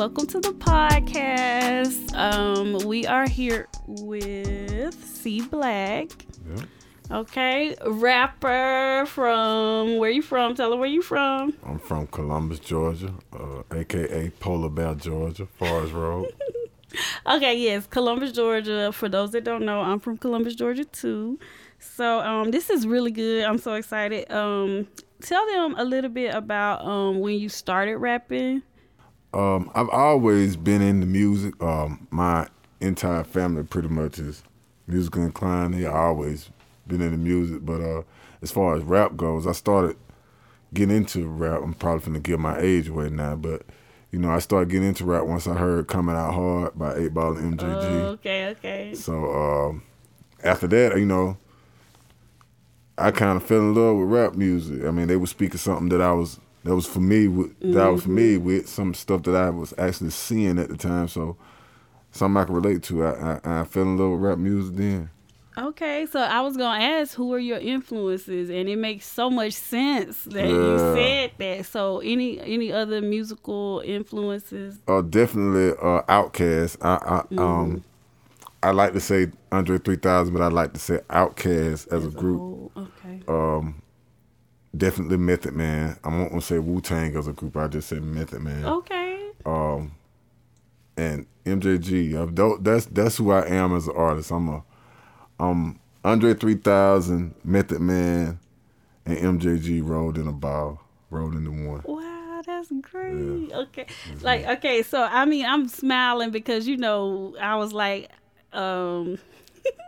welcome to the podcast. Um, we are here with C Black. Yeah. Okay, rapper from where you from? Tell her where you from. I'm from Columbus, Georgia, uh, aka Polar Bear, Georgia, Forest Road. Okay, yes, Columbus, Georgia. For those that don't know, I'm from Columbus, Georgia too. So um, this is really good. I'm so excited. Um, tell them a little bit about um, when you started rapping. Um, I've always been into music. Um, my entire family pretty much is musical inclined. They always been into music, but uh, as far as rap goes, I started getting into rap. I'm probably gonna give my age away now, but you know, I started getting into rap once I heard "Coming Out Hard" by Eight Ball and MJG. Oh, okay, okay. So um, after that, you know, I kind of fell in love with rap music. I mean, they were speaking something that I was that was for me with that was for me with some stuff that I was actually seeing at the time. So something I could relate to. I I, I fell in love with rap music then. Okay, so I was gonna ask who are your influences, and it makes so much sense that you said that. So, any any other musical influences? Uh, definitely uh, Outkast. I, I um I like to say Andre 3000, but I like to say Outkast as a group. Oh, okay. Um, definitely Method Man. I won't want to say Wu Tang as a group. I just said Method Man. Okay. um, and MJG. Tho- That's that's who I am as an artist. I'm a um Andre 3000, Method Man, and MJG rolled in a ball, rolled into one. Wow, that's great. Okay. Like, okay, so I mean, I'm smiling because, you know, I was like, um,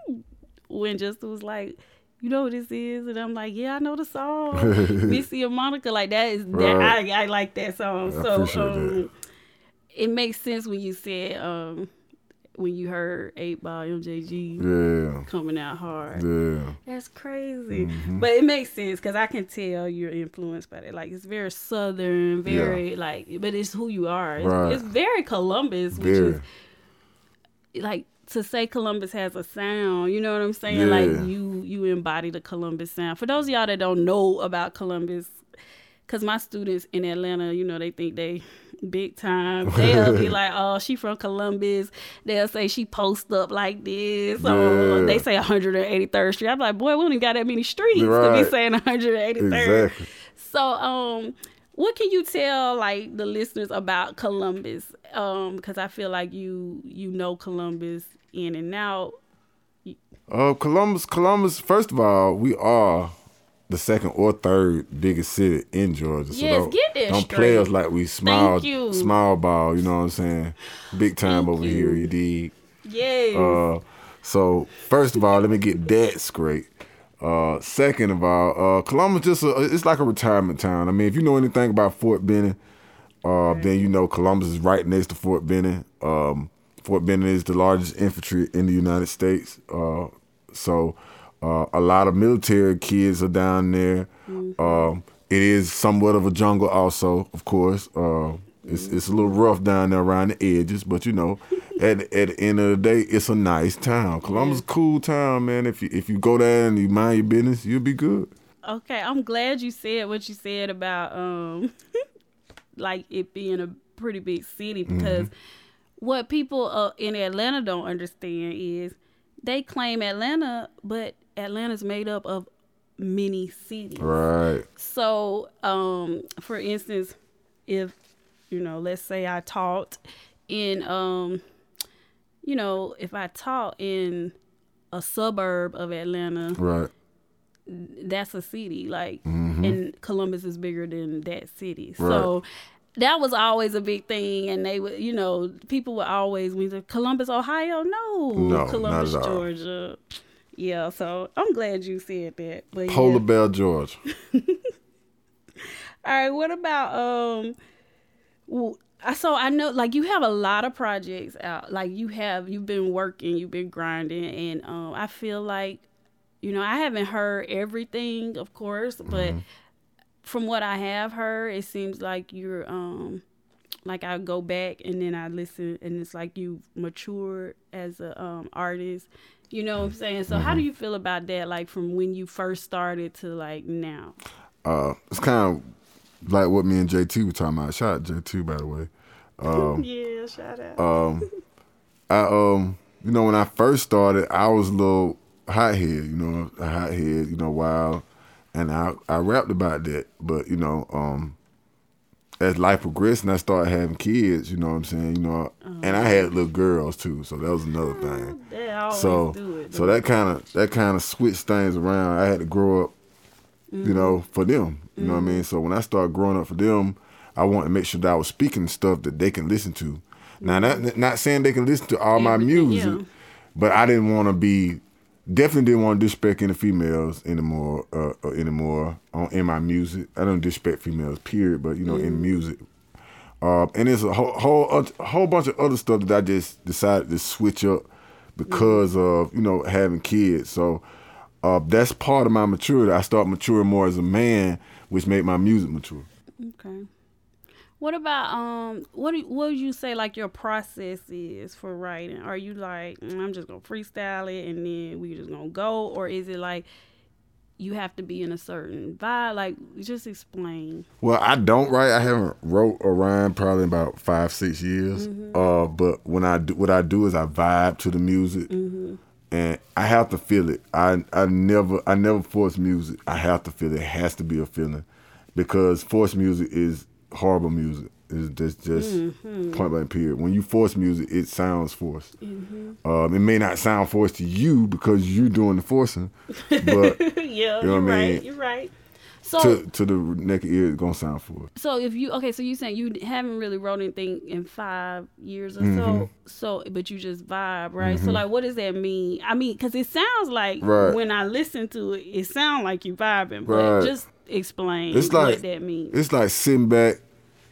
when Justin was like, you know what this is? And I'm like, yeah, I know the song. Missy and Monica, like that is that Right. I, I like that song. I so um, that. it makes sense when you said um when you heard eight ball MJG Yeah, coming out hard. yeah, That's crazy. Mm-hmm. But it makes sense because I can tell you're influenced by it. Like it's very southern, very like, but it's who you are. It's, Right. it's very Columbus, which very. is like to say Columbus has a sound. You know what I'm saying? Yeah. Like you you embody the Columbus sound. For those of y'all that don't know about Columbus, because my students in Atlanta, you know, they think they big time. They'll be like, "Oh, she from Columbus." They'll say she post up like this. Or Yeah. they say 183rd Street. I'm like, "Boy, we don't even got that many streets to be saying 183rd." Exactly. So, um, what can you tell like the listeners about Columbus? Um, because I feel like you you know Columbus in and out. Uh, Columbus, Columbus. First of all, we are the second or third biggest city in Georgia. So Yes, don't, get that don't play us like we small, small ball. You know what I'm saying? Big time Thank over you. here. You dig? Yes. Uh, so first of all, let me get that straight. Uh, second of all, uh, Columbus just a, it's like a retirement town. I mean, if you know anything about Fort Benning, uh, then you know Columbus is right next to Fort Benning. Um, Fort Benning is the largest infantry in the United States. Uh, so uh, a lot of military kids are down there. Um, it is somewhat of a jungle, also, of course. Uh, it's it's a little rough down there around the edges, but you know, at at the end of the day, it's a nice town. Columbus, is a cool town, man. If you if you go there and you mind your business, you'll be good. okay, I'm glad you said what you said about um, like it being a pretty big city because what people uh, in Atlanta don't understand is they claim Atlanta, but Atlanta's made up of many cities. Right. So, um, for instance, if you know, let's say I taught in, um, you know, if I taught in a suburb of Atlanta, Right. that's a city. Like, Mm-hmm. and Columbus is bigger than that city. So. That was always a big thing, and they would, you know, people would always when they- Columbus, Ohio, no, No, Columbus. Georgia, yeah. So I'm glad you said that. But yeah. Polar Bear, Georgia. All right, what about um so I know like you have a lot of projects out. Like you have you've been working, you've been grinding and um I feel like you know, I haven't heard everything, of course, but from what I have heard, it seems like you're um like I go back and then I listen and it's like you've matured as a um artist. You know what I'm saying? So how do you feel about that like from when you first started to like now? uh, it's kind of like what me and JT were talking about. Shout out JT by the way. Um, yeah, shout out. um, I um, you know, when I first started, I was a little hothead, you know, a hothead, you know, wild, and I I rapped about that. But you know, um, as life progressed and I started having kids, you know what I'm saying, you know, and I had little girls too, so that was another thing. So it. so that kind of that kind of switched things around. I had to grow up, you know, for them. You know what I mean? So when I started growing up for them, I wanted to make sure that I was speaking stuff that they can listen to. Now, not not saying they can listen to all my music, yeah. but I didn't want to be definitely didn't want to disrespect any females anymore uh, uh, anymore on in my music. I don't disrespect females, period. But you know, in music, uh, and there's a whole, whole a whole bunch of other stuff that I just decided to switch up because of you know having kids. So uh, that's part of my maturity. I start maturing more as a man, which made my music mature. Okay. What about um? What do what would you say like your process is for writing? Are you like "Mm, I'm just gonna freestyle it and then we just gonna go, or is it like you have to be in a certain vibe? Like just explain. Well, I don't write. I haven't wrote or rhyme probably in about five, six years. Uh, but when I do, what I do is I vibe to the music, and I have to feel it. I I never I never force music. I have to feel it. It has to be a feeling, because forced music is horrible music. It's just just point blank period. When you force music, it sounds forced. Um, it may not sound forced to you because you're doing the forcing, but yeah, You know I right. mean? You're right. So to to the naked ear, it's gonna sound forced. So if you okay, so you saying you haven't really wrote anything in five years or Mm-hmm. so, so but you just vibe, right? So like, what does that mean? I mean, because it sounds like Right. when I listen to it, it sounds like you vibing, but just explain It's like what that means. It's like sitting back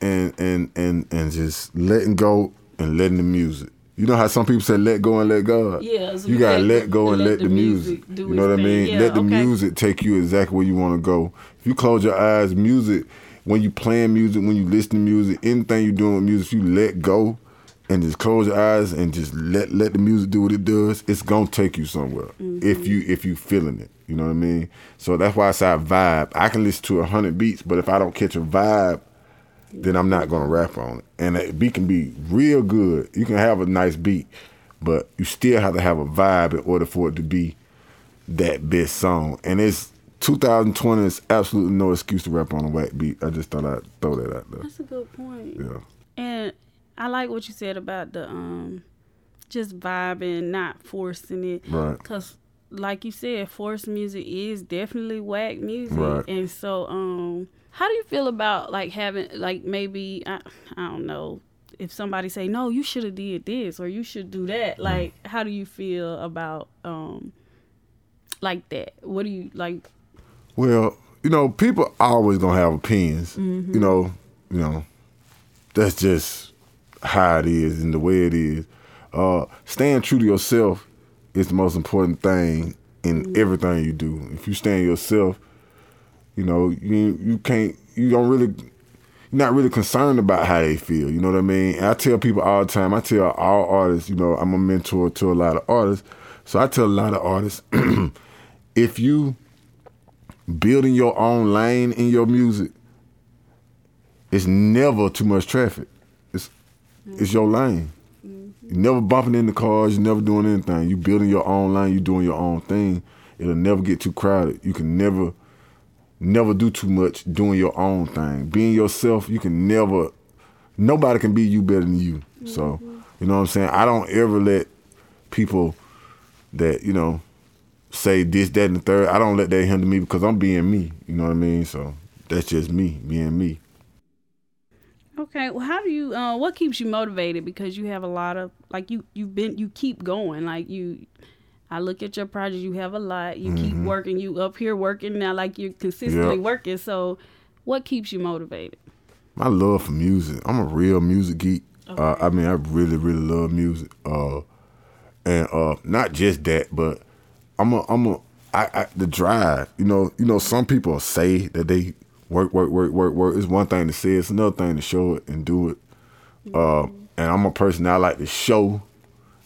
and and and and just letting go and letting the music. You know how some people say let go and let God. Yeah, so you gotta let- let go and let, the music. do you know what I mean? Yeah, let the okay. music take you exactly where you want to go. If you close your eyes, music. When you playing music, when you listen to music, anything you doing with music, if you let go and just close your eyes and just let let the music do what it does, it's gonna take you somewhere. Mm-hmm. If you if you feeling it, you know what I mean. So that's why I say I vibe. I can listen to a hundred beats, but if I don't catch a vibe, then I'm not gonna rap on it. And a beat can be real good. You can have a nice beat, but you still have to have a vibe in order for it to be that best song. And it's 2020 is absolutely no excuse to rap on a whack beat. I just thought I'd throw that out there. That's a good point. Yeah. And I like what you said about the um, just vibing, not forcing it. Right. Cause like you said, forced music is definitely whack music. Right. And so, um, how do you feel about like having like maybe I, I don't know if somebody say no, you should have did this or you should do that. Mm. Like, how do you feel about um, like that? What do you like? Well, you know, people always gonna have opinions. Mm-hmm. You know, you know, that's just how it is and the way it is. Uh, staying true to yourself is the most important thing in everything you do. If you stand yourself, you know, you you can't you don't really you're not really concerned about how they feel. You know what I mean? And I tell people all the time. I tell all artists. You know, I'm a mentor to a lot of artists, so I tell a lot of artists, if you building your own lane in your music, it's never too much traffic. It's it's your lane. You never bumping into cars. You're never doing anything. You building your own line. You doing your own thing. It'll never get too crowded. You can never never do too much doing your own thing. Being yourself, you can never nobody can be you better than you. So, you know what I'm saying? I don't ever let people that, you know, say this, that, and the third. I don't let that hinder me because I'm being me. You know what I mean? So that's just me, being me. Okay, well, how do you? Uh, what keeps you motivated? Because you have a lot of like you you've been you keep going. Like you, I look at your project. You have a lot. You keep working. You up here working now. Like you're consistently Yep. working. So, what keeps you motivated? My love for music. I'm a real music geek. Uh, I mean, I really, really love music. Uh, and uh, not just that, but I'm a, I'm a, I, I, the drive. You know, you know, some people say that they work, work, work, work, work. It's one thing to say. It's another thing to show it and do it. Uh, and I'm a person that I like to show.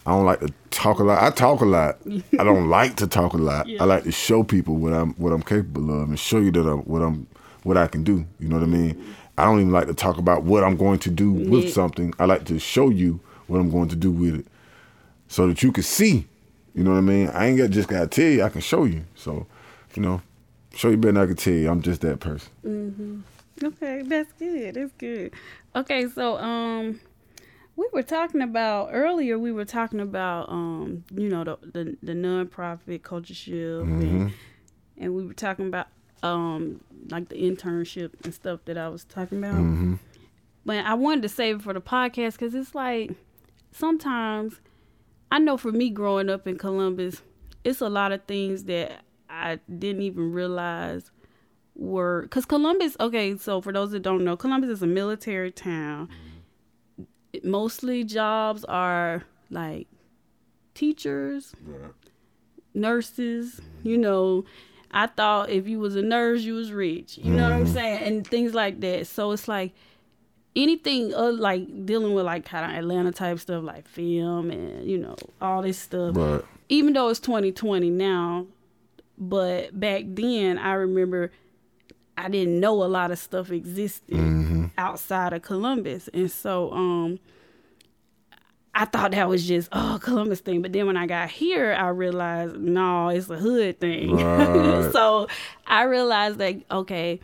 I don't like to talk a lot. I talk a lot. I don't like to talk a lot. Yeah. I like to show people what I'm what I'm capable of and show you that I'm what I'm what I can do. You know what I mean? I don't even like to talk about what I'm going to do with something. I like to show you what I'm going to do with it, so that you can see. You know what I mean? I ain't got just gotta tell you. I can show you. So, you know, show you better I can tell you. I'm just that person. Mhm. Okay, that's good. That's good. Okay, so um we were talking about earlier we were talking about um you know the the, the nonprofit culture shift and, and we were talking about um like the internship and stuff that I was talking about. Mm-hmm. But I wanted to save it for the podcast cuz it's like sometimes I know for me growing up in Columbus, it's a lot of things that I didn't even realize were because Columbus. Okay, so for those that don't know, Columbus is a military town. Mm-hmm. Mostly jobs are like teachers, nurses. Mm-hmm. You know, I thought if you was a nurse, you was rich. You know what I'm mm-hmm. saying, and things like that. So it's like anything uh, like dealing with like kind of Atlanta type stuff, like film and you know all this stuff Right. even though it's 2020 now, but back then I remember I didn't know a lot of stuff existed outside of Columbus. And so um I thought that was just oh Columbus thing, but then when I got here, I realized no, it's a hood thing. Right. so I realized that okay,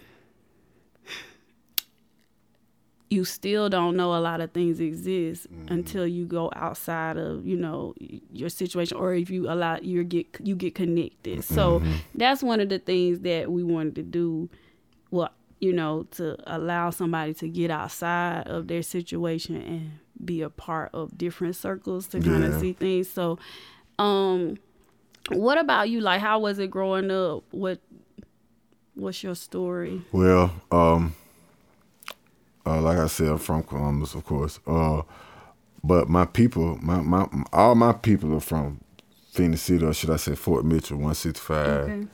you still don't know a lot of things exist until you go outside of you know your situation or if you allow you get you get connected. So that's one of the things that we wanted to do well you know to allow somebody to get outside of their situation and be a part of different circles to kind of Yeah. see things. So um what about you? Like how was it growing up? What what's your story? Well, um, uh, like I said, I'm from Columbus, of course. Uh, but my people, my, my all my people are from Phenix City, or should I say Fort Mitchell, 165. okay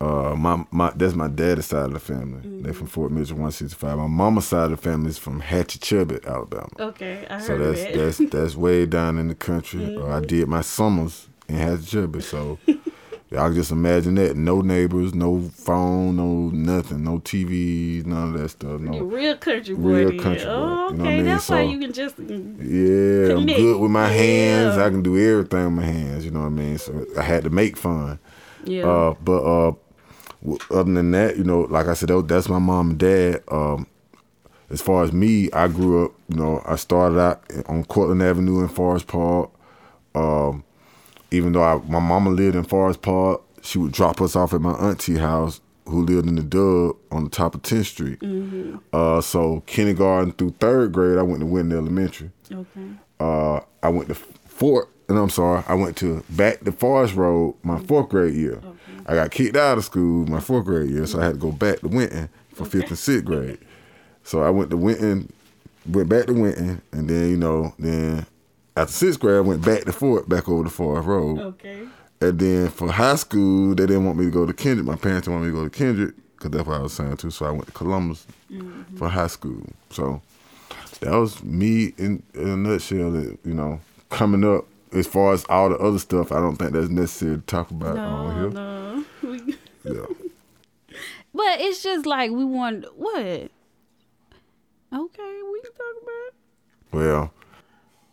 Uh, my my that's my daddy's side of the family. They're from Fort Mitchell, 165. My mama's side of the family is from Hatchechubbee, Alabama. okay i heard So that's that that's that's way down in the country. Uh, I did my summers in Hatchechubbee, so y'all just imagine that. No neighbors, no phone, no nothing, no TVs, none of that stuff. No, real country boy. Real then. country boy, Oh, you know okay. what I mean? That's why So- you can just. yeah, I'm good with my hands. Yeah. I can do everything with my hands. You know what I mean? So I had to make fun. Yeah. Uh, but uh, other than that, you know, like I said, that's my mom and dad. Um, as far as me, I grew up. You know, I started out on Cortland Avenue in Forest Park. Um, even though I, my mama lived in Forest Park, she would drop us off at my auntie house, who lived in the Dub on the top of 10th Street. Uh, so kindergarten through third grade, I went to Wynnton Elementary okay. uh, I went to Fort, and I'm sorry, I went to back to Forest Road my fourth grade year. Okay. I got kicked out of school my fourth grade year, so I had to go back to Wynnton for fifth and sixth grade. So I went to Wynnton, went back to Wynnton, and then you know, then after sixth grade, I went back to Fort, back over to Forest Road. Okay. And then for high school, they didn't want me to go to Kendrick. My parents didn't want me to go to Kendrick because that's what I was saying too. So I went to Columbus mm-hmm. for high school. So that was me in, in a nutshell. That, you know, coming up as far as all the other stuff, I don't think that's necessary to talk about on No, here. no. Yeah. but it's just like we want what? Okay, we can talk about Well.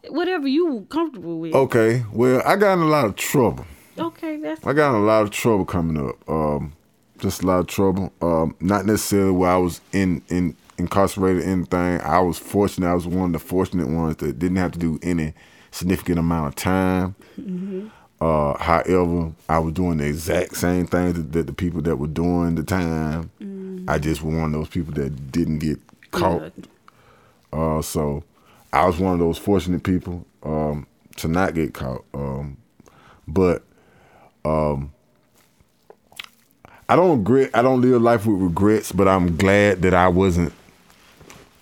Whatever you comfortable with. okay. Well, I got in a lot of trouble. Okay, that's I got in a lot of trouble coming up. Um, just a lot of trouble. Um, not necessarily where I was in in incarcerated or anything. I was fortunate. I was one of the fortunate ones that didn't have to do any significant amount of time. Mhm. Uh, however, I was doing the exact same things that, that the people that were doing the time. Mhm. I just was one of those people that didn't get caught. Uh, so I was one of those fortunate people um, to not get caught. Um, but um, I don't regret. I don't live life with regrets. But I'm glad that I wasn't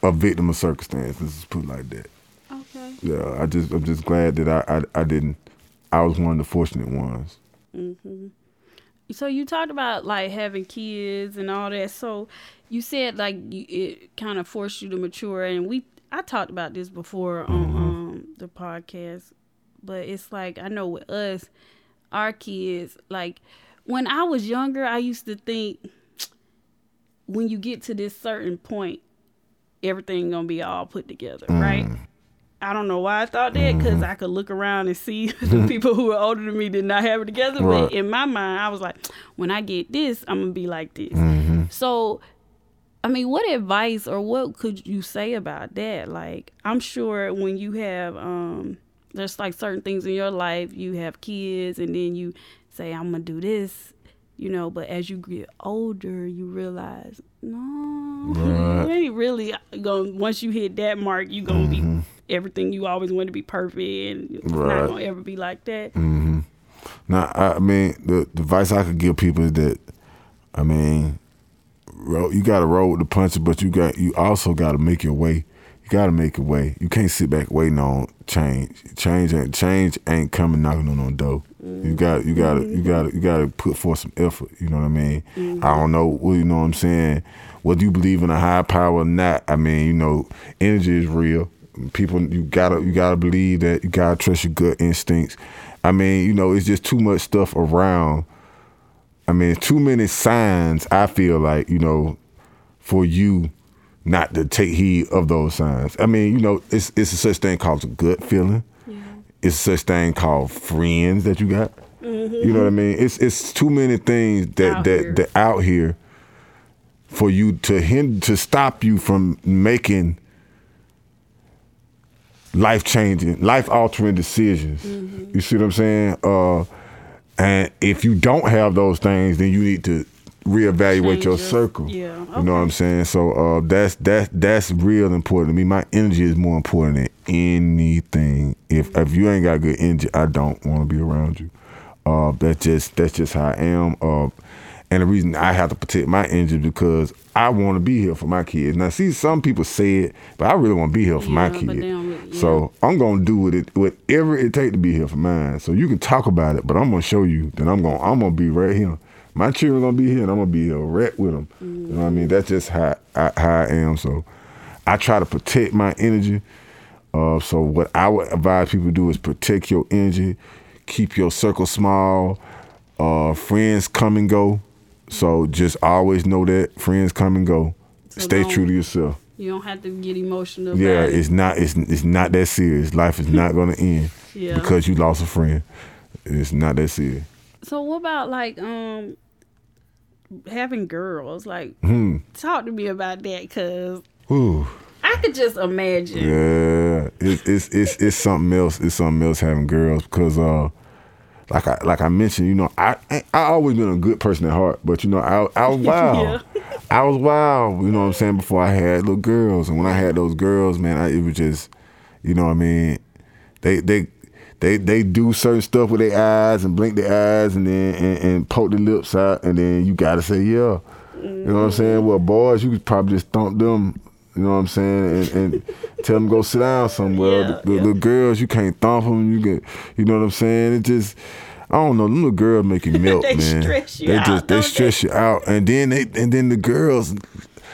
a victim of circumstances. Let's put it like that. Okay. Yeah, I just I'm just glad that I I, I didn't. I was one of the fortunate ones. Mm-hmm. So you talked about like having kids and all that. So you said like you, it kind of forced you to mature, and we I talked about this before on um, the podcast, but it's like I know with us, our kids like when I was younger, I used to think when you get to this certain point, everything gonna be all put together, right? I don't know why I thought that because I could look around and see the people who are older than me did not have it together. Right. But in my mind, I was like, when I get this, I'm gonna be like this. Mm-hmm. So, I mean, what advice or what could you say about that? Like, I'm sure when you have, um, there's like certain things in your life, you have kids, and then you say, I'm gonna do this, you know. But as you get older, you realize, no, Right. you ain't really gonna, Once you hit that mark, you gonna Mm-hmm. be everything you always want to be perfect, and it's Right. not gonna ever be like that. Now, I I mean, the, the advice I could give people is that, I mean, ro- you got to roll with the punches, but you got you also got to make your way. You got to make your way. You can't sit back waiting on change. Change ain't change ain't coming knocking on no door. You mm. got you got to you mm. got to you got to put forth some effort. You know what I mean? Mm. I don't know. Well, you know what I'm saying. Whether you believe in a higher power or not, I mean, you know, energy is real. People, you gotta you gotta believe that. You gotta trust your gut instincts. I mean, you know, it's just too much stuff around. I mean, too many signs. I feel like you know, for you not to take heed of those signs. I mean, you know, it's it's a such thing called a gut feeling. It's such thing called friends that you got. Mm-hmm. You know what I mean? It's it's too many things that Out that here. that out here for you to hind to stop you from making life changing, life altering decisions. You see what I'm saying? Uh, and if you don't have those things, then you need to reevaluate your circle. yeah, You know what I'm saying? So uh, that's that's that's real important to me. My energy is more important than anything. If if you ain't got good energy, I don't want to be around you. Uh, that's just that's just how I am. Uh, and the reason I have to protect my energy is because I want to be here for my kids. Now, see, some people say it, but I really want to be here for my Yeah, but kids. they So I'm gonna do what it whatever it takes to be here for mine. So you can talk about it, but I'm gonna show you that I'm gonna I'm gonna be right here. My children gonna be here, and I'm gonna be here right with them. You know what I mean? That's just how I, how I am. So I try to protect my energy. Uh, so what I would advise people to do is protect your energy, keep your circle small. Uh, friends come and go, so just always know that friends come and go. So Stay true to yourself. You don't have to get emotional. Yeah, it's not it's it's not that serious. Life is not gonna end Yeah. because you lost a friend. It's not that serious. So what about like um having girls? Like, Hmm. talk to me about that, cause Ooh, I could just imagine. yeah, it's it's it's it's something else. It's something else having girls because uh, like I like I mentioned, you know, I I I always been a good person at heart, but you know, I I was wild. I was wild. You know what I'm saying? Before I had little girls, and when I had those girls, man, I, it was just, you know what I mean. They they. They, they do certain stuff with their eyes and blink their eyes and then and, and poke their lips out and then you gotta say yeah. You know what I'm saying? Mm-hmm. Well, boys, you could probably just thump them. You know what I'm saying? And, and tell them go sit down somewhere. Yeah, the, the yeah. little girls, you can't thump them. You get, you know what I'm saying? It just, I don't know. Them little girls make you melt, They man. stress you they out, just they stress you out, and then they and then the girls.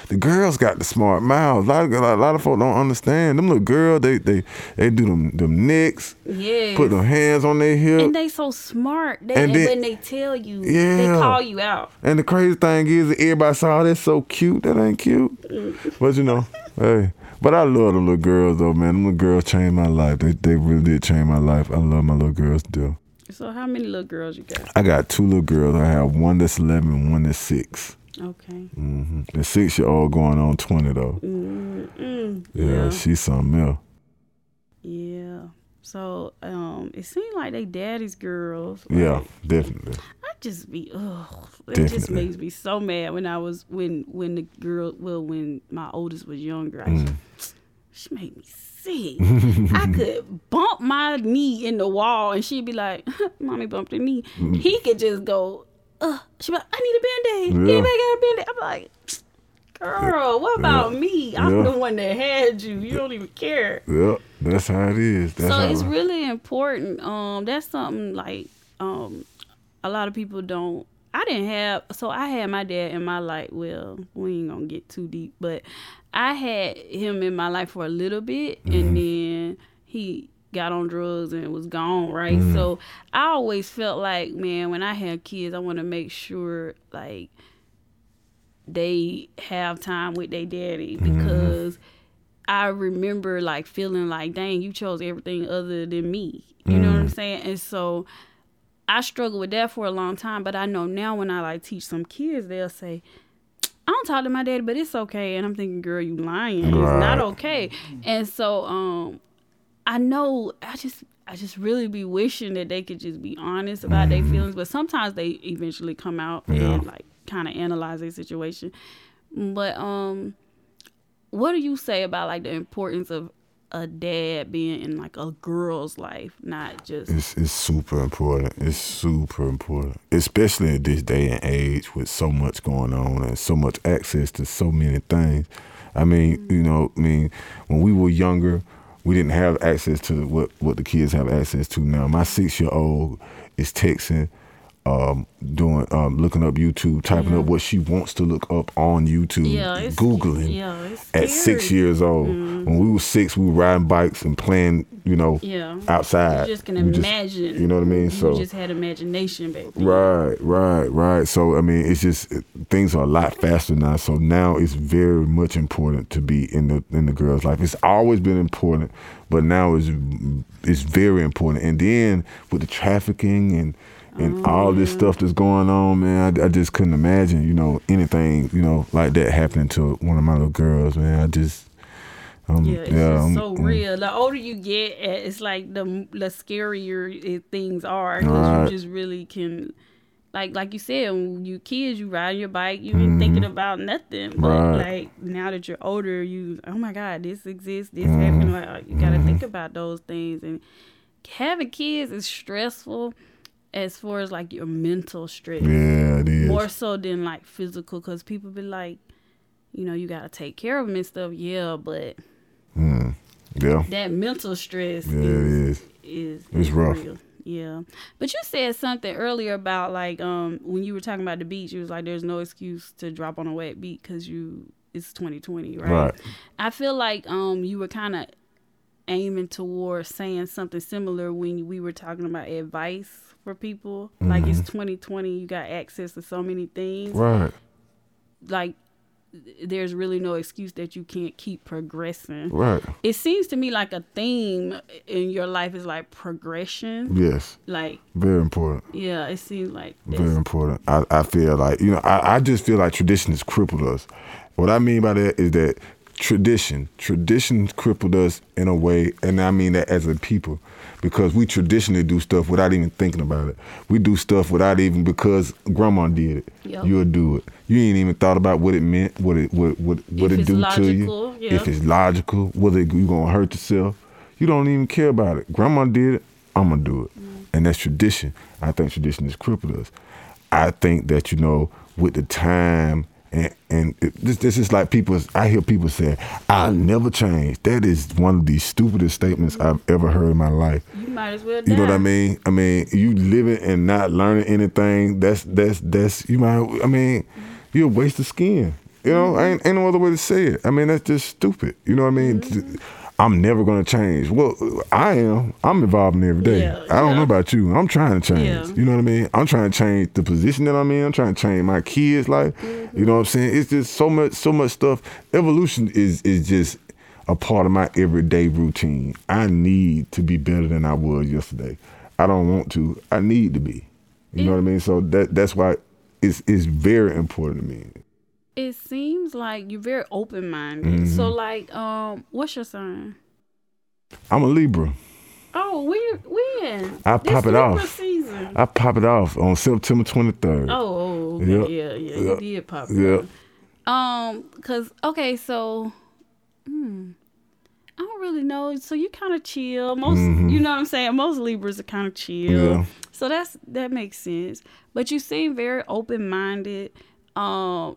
The girls got the smart mouths. A lot of a lot of folks don't understand. Them little girls, they they they do them them nicks, Yes. put their hands on their hip. and they so smart. They, And and then- when they tell you, they call you out. And the crazy thing is, everybody saw oh, that's so cute. That ain't cute. Mm-hmm. But you know, hey. But I love the little girls though, man. Them little girls changed my life. They they really did change my life. I love my little girls still. So how many little girls you got? I got two little girls. I have one that's eleven, one that's six. Okay. hmm The six year old going on twenty though. Mm-mm. Yeah, Yeah. she's something else. Yeah. So um, it seemed like they daddy's girls. Yeah, definitely. I just be ugh. It just makes me so mad when I was when when the girl well when my oldest was younger. I Mm. just, she made me sick. I could bump my knee in the wall and she'd be like, "Mommy bumped her knee." Mm. He could just go, "Uh," she like, "I need a band-aid. Yeah. Anybody got a band-aid?" I'm like. Girl, what about me? I'm Yeah. the one that had you. You don't even care. Yep, that's how it is. That's so it's really important. Um, that's something like um, a lot of people don't. I didn't have. So I had my dad in my life. Well, we ain't gonna get too deep, but I had him in my life for a little bit, and then he got on drugs and was gone. Right. Mm-hmm. So I always felt like, man, when I have kids, I want to make sure like they have time with their daddy mm-hmm. because I remember like feeling like, dang, you chose everything other than me. You know what I'm mm. saying? And so I struggled with that for a long time, but I know now when I like teach some kids, they'll say, I don't talk to my daddy, but it's okay. And I'm thinking, girl, you lying. It's not okay. And so um I know I just I just really be wishing that they could just be honest about their feelings, but sometimes they eventually come out Yeah. and like kind of analyze their situation. But um what do you say about like the importance of a dad being in like a girl's life, not just It's it's super important. It's super important, especially in this day and age with so much going on and so much access to so many things. I mean, you know, I mean, when we were younger, we didn't have access to what what the kids have access to now. My six year old is texting, um, doing, um, looking up YouTube, typing up what she wants to look up on YouTube, Yeah, googling Yeah, at six years old. When we were six, we were riding bikes and playing, you know, Yeah. outside. You just can We imagine. you know what I mean? So just had imagination, baby. right, right, right. So I mean, it's just it- things are a lot faster now. So now it's very much important to be in the in the girl's life. It's always been important, but now it's it's very important. And then with the trafficking and and all this stuff that's going on, man, I, I just couldn't imagine, you know, anything, you know, like that happening to one of my little girls, man. I just, um, Yeah, it's yeah, just I'm- so I'm- real. The older you get, eh, it's like the the scarier things are because Right. you just really can, like like you said, when you kids, you ride your bike, you ain't thinking about nothing. But Mm-hmm. Right. like now that you're older, you oh my god, this exists, this Mm-hmm. happened. Like, you got to think about those things and having kids is stressful as far as like your mental stress Yeah, it is. more so than like physical because people be like you know you got to take care of them and stuff yeah but yeah, that mental stress yeah, it is, is. is It's is rough. real. yeah but you said something earlier about like um when you were talking about the beach you was like there's no excuse to drop on a wet beat because you it's 2020 right? Right. i feel like um you were kind of aiming towards saying something similar when we were talking about advice for people like it's mm-hmm. 2020 you got access to so many things Right, like there's really no excuse that you can't keep progressing. right. It seems to me like a theme in your life is like progression. Yes, Like, very important. yeah, it seems like Very important. I, I feel like, you know, I, I just feel like tradition has crippled us. What I mean by that is that tradition, tradition crippled us in a way, and I mean that as a people, because we traditionally do stuff without even thinking about it. We do stuff without even because grandma did it. Yep. You'll do it. You ain't even thought about what it meant, what it what what, what If it do to logical, you, yeah. if it's logical, whether it you gonna hurt yourself. You don't even care about it. Grandma did it. I'm gonna do it, Mm. and that's tradition. I think tradition has crippled us. I think that you know, with the time and and it, this this is like people. I hear people say, "I'll never change." That is one of the stupidest statements I've ever heard in my life. you might as well. You know what I mean? I mean, you living and not learning anything. That's that's that's you might. I mean, you're a waste of skin. You know, mm-hmm. ain't ain't no other way to say it. I mean, that's just stupid. You know what I mean? Mm-hmm. I'm never gonna change. Well, I am. I'm evolving every day. Yeah, I don't yeah. know about you. I'm trying to change. Yeah. You know what I mean? I'm trying to change the position that I'm in. I'm trying to change my kids' life. You know what I'm saying? It's just so much, so much stuff. Evolution is is just a part of my everyday routine. I need to be better than I was yesterday. I don't want to. I need to be. You know what I mean? So that that's why it's it's very important to me. It seems like you're very open minded. Mm-hmm. So, like, um, what's your sign? I'm a Libra. Oh, when? When? I This pop it Libra off. Season. I pop it off on September 23rd. Oh, okay. Yep. yeah, yeah, you did pop it. Yep. Um, cause okay, so, hmm, I don't really know. So you kind of chill. Most, you know what I'm saying. Most Libras are kind of chill. Mm-hmm. Yeah. So that's that makes sense. But you seem very open minded. Um,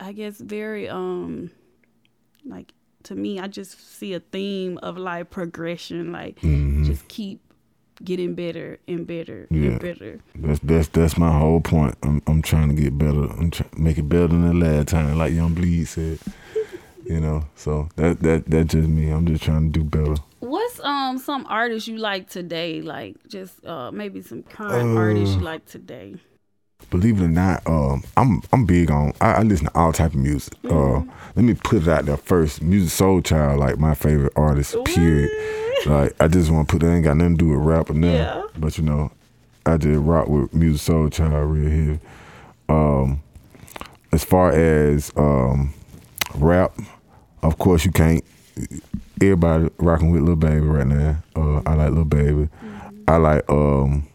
I guess very um, like to me, I just see a theme of like progression. Like just keep getting better and better Yeah. and better. That's that's that's my whole point. I'm I'm trying to get better. I'm trying make it better than the last time, like Young Bleed said. You know, so that that that's just me. I'm just trying to do better. What's um some artists you like today? Like just uh maybe some current artists you like today. Believe it or not, um, I'm I'm big on. I, I listen to all type of music. Uh, let me put it out there first. Musiq Soulchild, like my favorite artist. Period. Like I just want to put that ain't got nothing to do with rap or nothing. Yeah. But you know, I did rock with Musiq Soulchild real heavy. Um, as far as um, rap, of course you can't. Everybody rocking with Lil Baby right now. Uh, I like Lil Baby. I like um.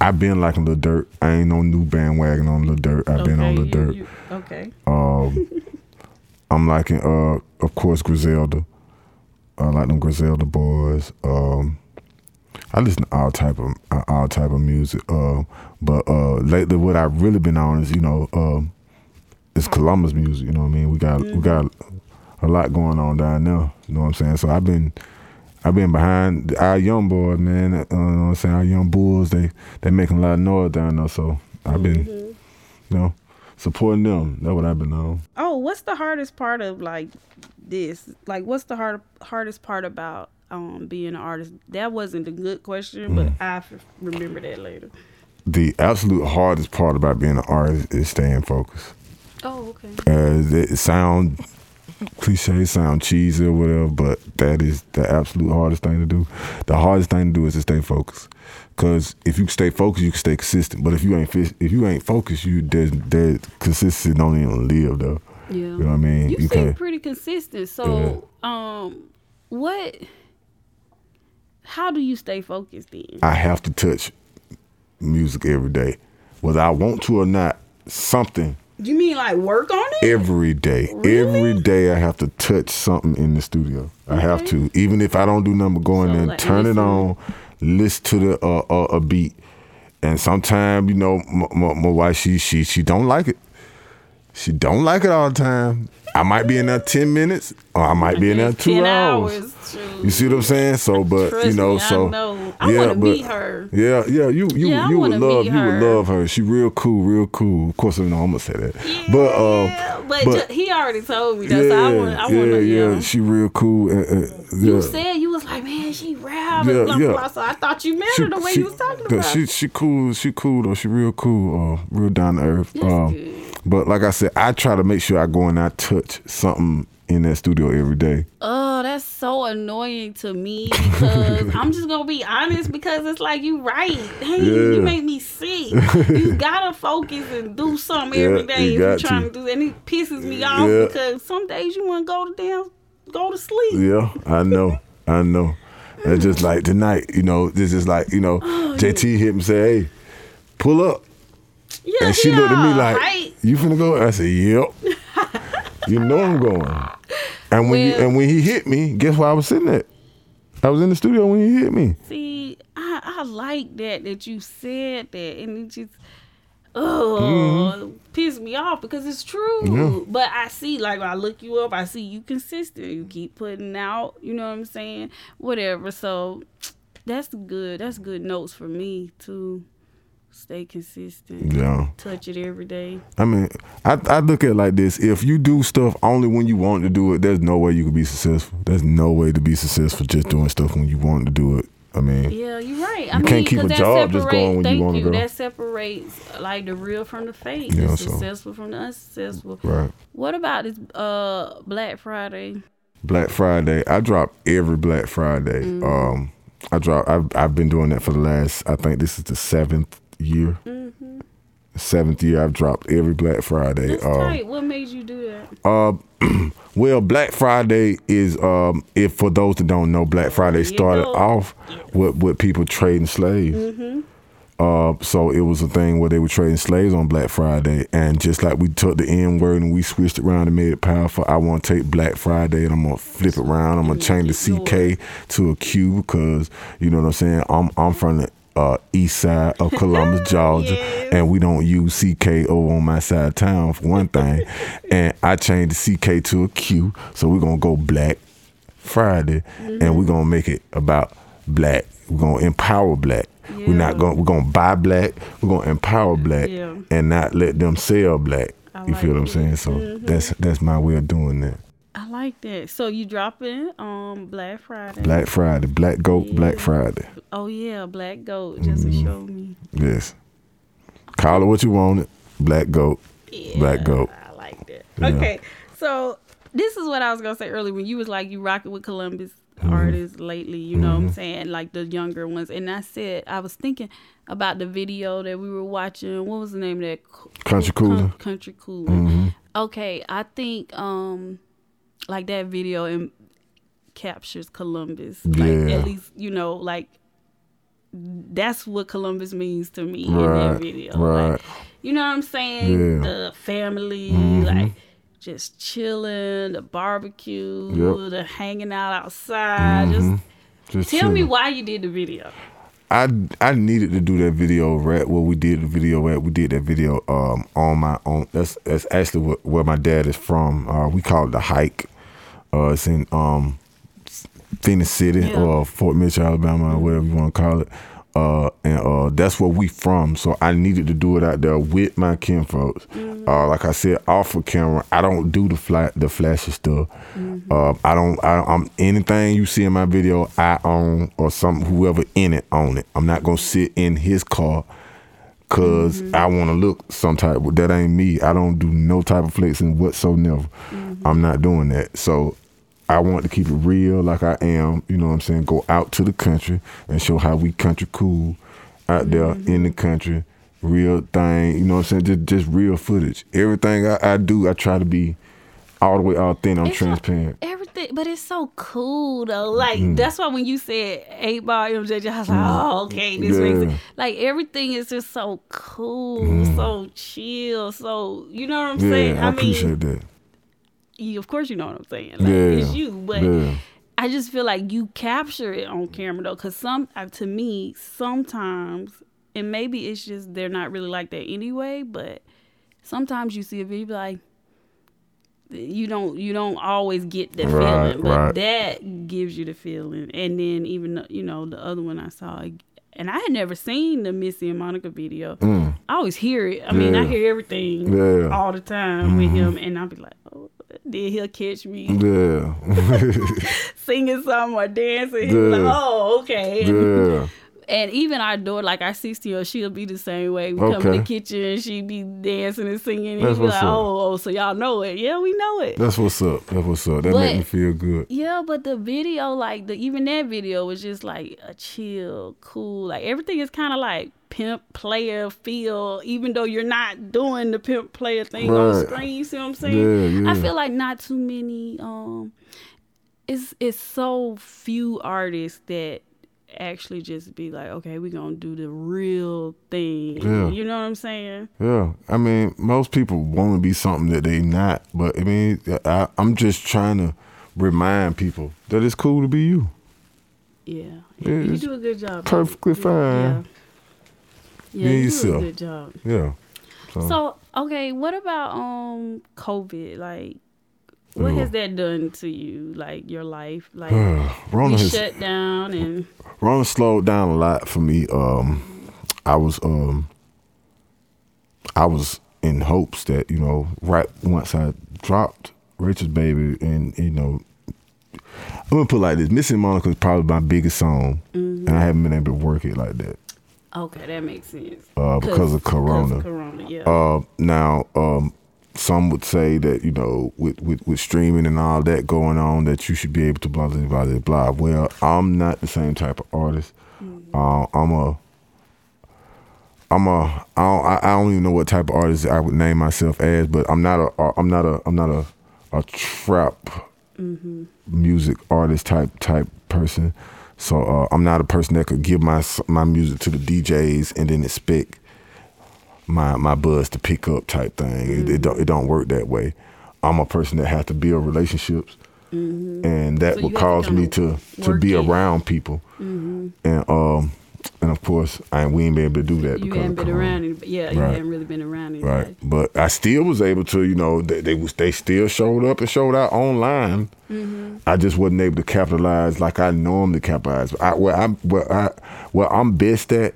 I've been liking Lil Durk. I ain't no new bandwagon on Lil Durk. I've been on Lil you- Durk. you- okay. Um, I'm liking, uh, of course, Griselda. I like them Griselda boys. Um, I listen to all type of all type of music. Uh, but uh, lately, what I've really been on is, you know, um, it's Columbus music. You know what I mean? We got we got a lot going on down there. You know what I'm saying? So I've been. I've been behind our young boys, man. Uh, you know what I'm saying? Our young bulls, they they making a lot of noise down there. So I've been, you know, supporting them. That's what I've been on. Oh, what's the hardest part of like this? Like, what's the hard hardest part about um being an artist? That wasn't a good question, but I f- remember that later. The absolute hardest part about being an artist is staying focused. Oh, okay. As it sound cliche, sound cheesy or whatever, but that is the absolute hardest thing to do. The hardest thing to do is to stay focused. Cause if you stay focused, you can stay consistent. But if you ain't if you ain't focused, you there's there's consistency don't even live though. Yeah. You know what I mean? You, seem can't- pretty consistent. So, um, what? How do you stay focused then? I have to touch music every day, whether I want to or not. Something You mean like work on it? every day. Every day I have to touch something in the studio. I have to, even if I don't do nothing but go in So, there, and like, turn it on, listen to the uh, uh, a beat, and sometimes you know my, my, my wife she she she don't like it. She don't like it all the time. I might be in there ten minutes, or I might be in there two 10 hours. hours. You see what I'm saying? So, but Trust you know, me, I so know. I wanna meet her. Yeah, yeah, you you Yeah, you would love you would her. love her. She real cool, real cool. Of course, you know I'm gonna say that. But uh, Yeah, but, but- ju- he already told me that. so I want. I want yeah, to. yeah, Yeah. she real cool. Uh, uh, You said you was like, man, she rap. Yeah, Yeah, blah, yeah. blah, blah. So I thought you meant She, her the way she- you was talking yeah, about. she she cool. She cool though. She real cool. Uh, real down to earth. That's Um, good. But like I said, I try to make sure I go and I touch something in that studio every day. Oh, that's so annoying to me because I'm just gonna be honest because it's like you right. Hey, Yeah. you make me sick. you gotta focus and do something Yeah, every day you if you're trying to. to do. And it pisses me off Yeah. because some days you want to go to damn go to sleep. Yeah, I know. I know. It's just like tonight, you know, this is like, you know, Oh, JT hit me say, hey, pull up. Yeah, And she he looked at me like, right. you finna go? I said, yep. you know I'm going. And when you, and when he hit me, guess where I was sitting at? I was in the studio when he hit me. See, I, I like that that you said that, and it just oh Mm-hmm. pissed me off because it's true. Yeah. But I see, like, when I look you up, I see you consistent. You keep putting out. You know what I'm saying? Whatever. So that's good. That's good notes for me to stay consistent. Yeah. Touch it every day. I mean, I, I look at it like this. If you do stuff only when you want to do it, there's no way you can be successful. There's no way to be successful just doing stuff when you want to do it. I mean, Yeah, you're right. I You mean, can't keep a job just going when you wanna go. That separates like the real from the fake, Yeah, the so- successful from the unsuccessful. right. What about this uh Black Friday? Black Friday. I drop every Black Friday. Mm-hmm. Um, I drop. I've I've been doing that for the last. I think this is the seventh year. Mm-hmm. Seventh year. I've dropped every Black Friday. That's Um, tight. What made you do that? Uh, well, Black Friday is um, if for those that don't know, Black Friday you started off with with people trading slaves. Mm-hmm. Uh, so it was a thing where they were trading slaves on Black Friday, and just like we took the N word and we switched it around and made it powerful, I want to take Black Friday and I'm gonna flip it around. I'm gonna change the CK to a Q because you know what I'm saying. I'm I'm from the uh, east side of Columbus, Georgia, Yes. and we don't use CKO on my side of town for one thing. and I changed the CK to a Q, so we're gonna go Black Friday, and we're gonna make it about black. We're gonna empower black. We're not gonna we're gonna buy black. We're gonna empower black Yeah. and not let them sell black. I you feel what I'm like saying? So that's that's my way of doing that. I like that. So you dropping um Black Friday? Black Friday, Black Goat, Black Friday. Oh yeah, Black Goat. Just to Mm-hmm. show me. Yes. Call it what you want it. Black goat. Yeah, Black goat. I like that. Okay, so this is what I was gonna say earlier when you was like you rocking with Columbus Mm-hmm. artists lately. You know what I'm saying, like the younger ones. And I said I was thinking about the video that we were watching. What was the name of that? Country Co- Cooler. Country Cooler. Mm-hmm. Okay, I think um like that video and captures Columbus. Like Yeah. at least you know like that's what Columbus means to me in that video. right. Like, you know what I'm saying? Yeah. Mm-hmm. The family, like just chilling, the barbecue, Yep. Mm-hmm. the hanging out outside. Just Just tell me why you did the video. I I needed to do that video right where we did the video at. We did that video um on my own. That's that's actually what, where my dad is from. Uh, we call it the hike. Uh, it's in um Phenix City Yeah. or Fort Mitchell, Alabama, or whatever you want to call it. Uh, and uh, that's where we from. So I needed to do it out there with my kinfolks. Uh, like I said, off of camera, I don't do the flat, the flashy stuff. Uh, I don't. I, I'm anything you see in my video, I own or some whoever in it own it. I'm not gonna sit in his car because I want to look some type. That ain't me. I don't do no type of flexing whatsoever. I'm not doing that. So I want to keep it real, like I am. You know what I'm saying? Go out to the country and show how we country cool out there in the country. Real thing. You know what I'm saying? Just just real footage. Everything I, I do, I try to be all the way authentic. I'm It's transparent. everything, but it's so cool though. Like Mm. that's why when you said eight ball MJG, I was like, oh, okay, this makes it. Like everything is just so cool, so chill, so you know what I'm saying. Mm. Yeah, I, mean, appreciate that. You, of course you know what I'm saying. Like, Yeah, it's you, but yeah. I just feel like you capture it on camera though, because some uh, to me sometimes, and maybe it's just they're not really like that anyway. But sometimes you see a video like. You don't you don't always get the Right, feeling, but right. that gives you the feeling. And then even you know the other one I saw, and I had never seen the Missy and Monica video. I always hear it. I mean, I Mm. Hear everything Yeah. Mm-hmm. all the time with him, and I'll be like, oh, then he'll catch me Yeah. singing something or dancing. He'll like, oh, okay. yeah. And even our daughter, like our 16 year old, she'll be the same way. We come in the kitchen and she be dancing and singing. And That's he'll be like, oh, oh, so y'all know it. Yeah, we know it. That's what's up. That's what's up. That But- make me feel good. Yeah, but the video, like the even that video was just like a chill, cool. Like everything is kind of like pimp player feel, even though you're not doing the pimp player thing on screen. You see what I'm saying? Yeah, I feel like not too many. Um, it's it's so few artists that actually just be like, okay, we're gonna do the real thing. Yeah. You know what I'm saying? Yeah, I mean, most people want to be something that they not, but I mean, I, I'm just trying to remind people that it's cool to be you. Yeah, Yeah, you do a good job. perfectly Yeah. fine. Yeah, Be you do yourself. a good job. Yeah. So, So okay, what about um COVID? Like, what Ugh. has that done to you? Like your life? Like Rona has shut down and Rona slowed down a lot for me. Um, I was um, I was in hopes that you know, right once I dropped Rachel's baby, and you know, I'm gonna put it like this: Missy and Monica is probably my biggest song, Mm-hmm. and I haven't been able to work it like that. Okay, that makes sense. Uh, because of Corona. Because of Corona, yeah. Uh, now, um, some would say that you know, with, with with streaming and all that going on, that you should be able to blah blah blah blah blah. Well, I'm not the same type of artist. Uh, I'm a, I'm a, I don't, I I don't even know what type of artist I would name myself as, but I'm not a, I'm not a, I'm not a, a trap music artist type type person. So uh, I'm not a person that could give my my music to the DJs and then expect my my buzz to pick up type thing. It, it don't it don't work that way. I'm a person that has to build relationships, and that So would you have to cause me to to be it. around people, and um and of course I we ain't been able to do that you haven't been Corona. around. Yeah, you Right. haven't really been around anybody. Right, but I still was able to, you know, they they, was, they still showed up and showed out online. Mm-hmm. I just wasn't able to capitalize like I normally capitalize. I, where I'm, where I, where I'm best at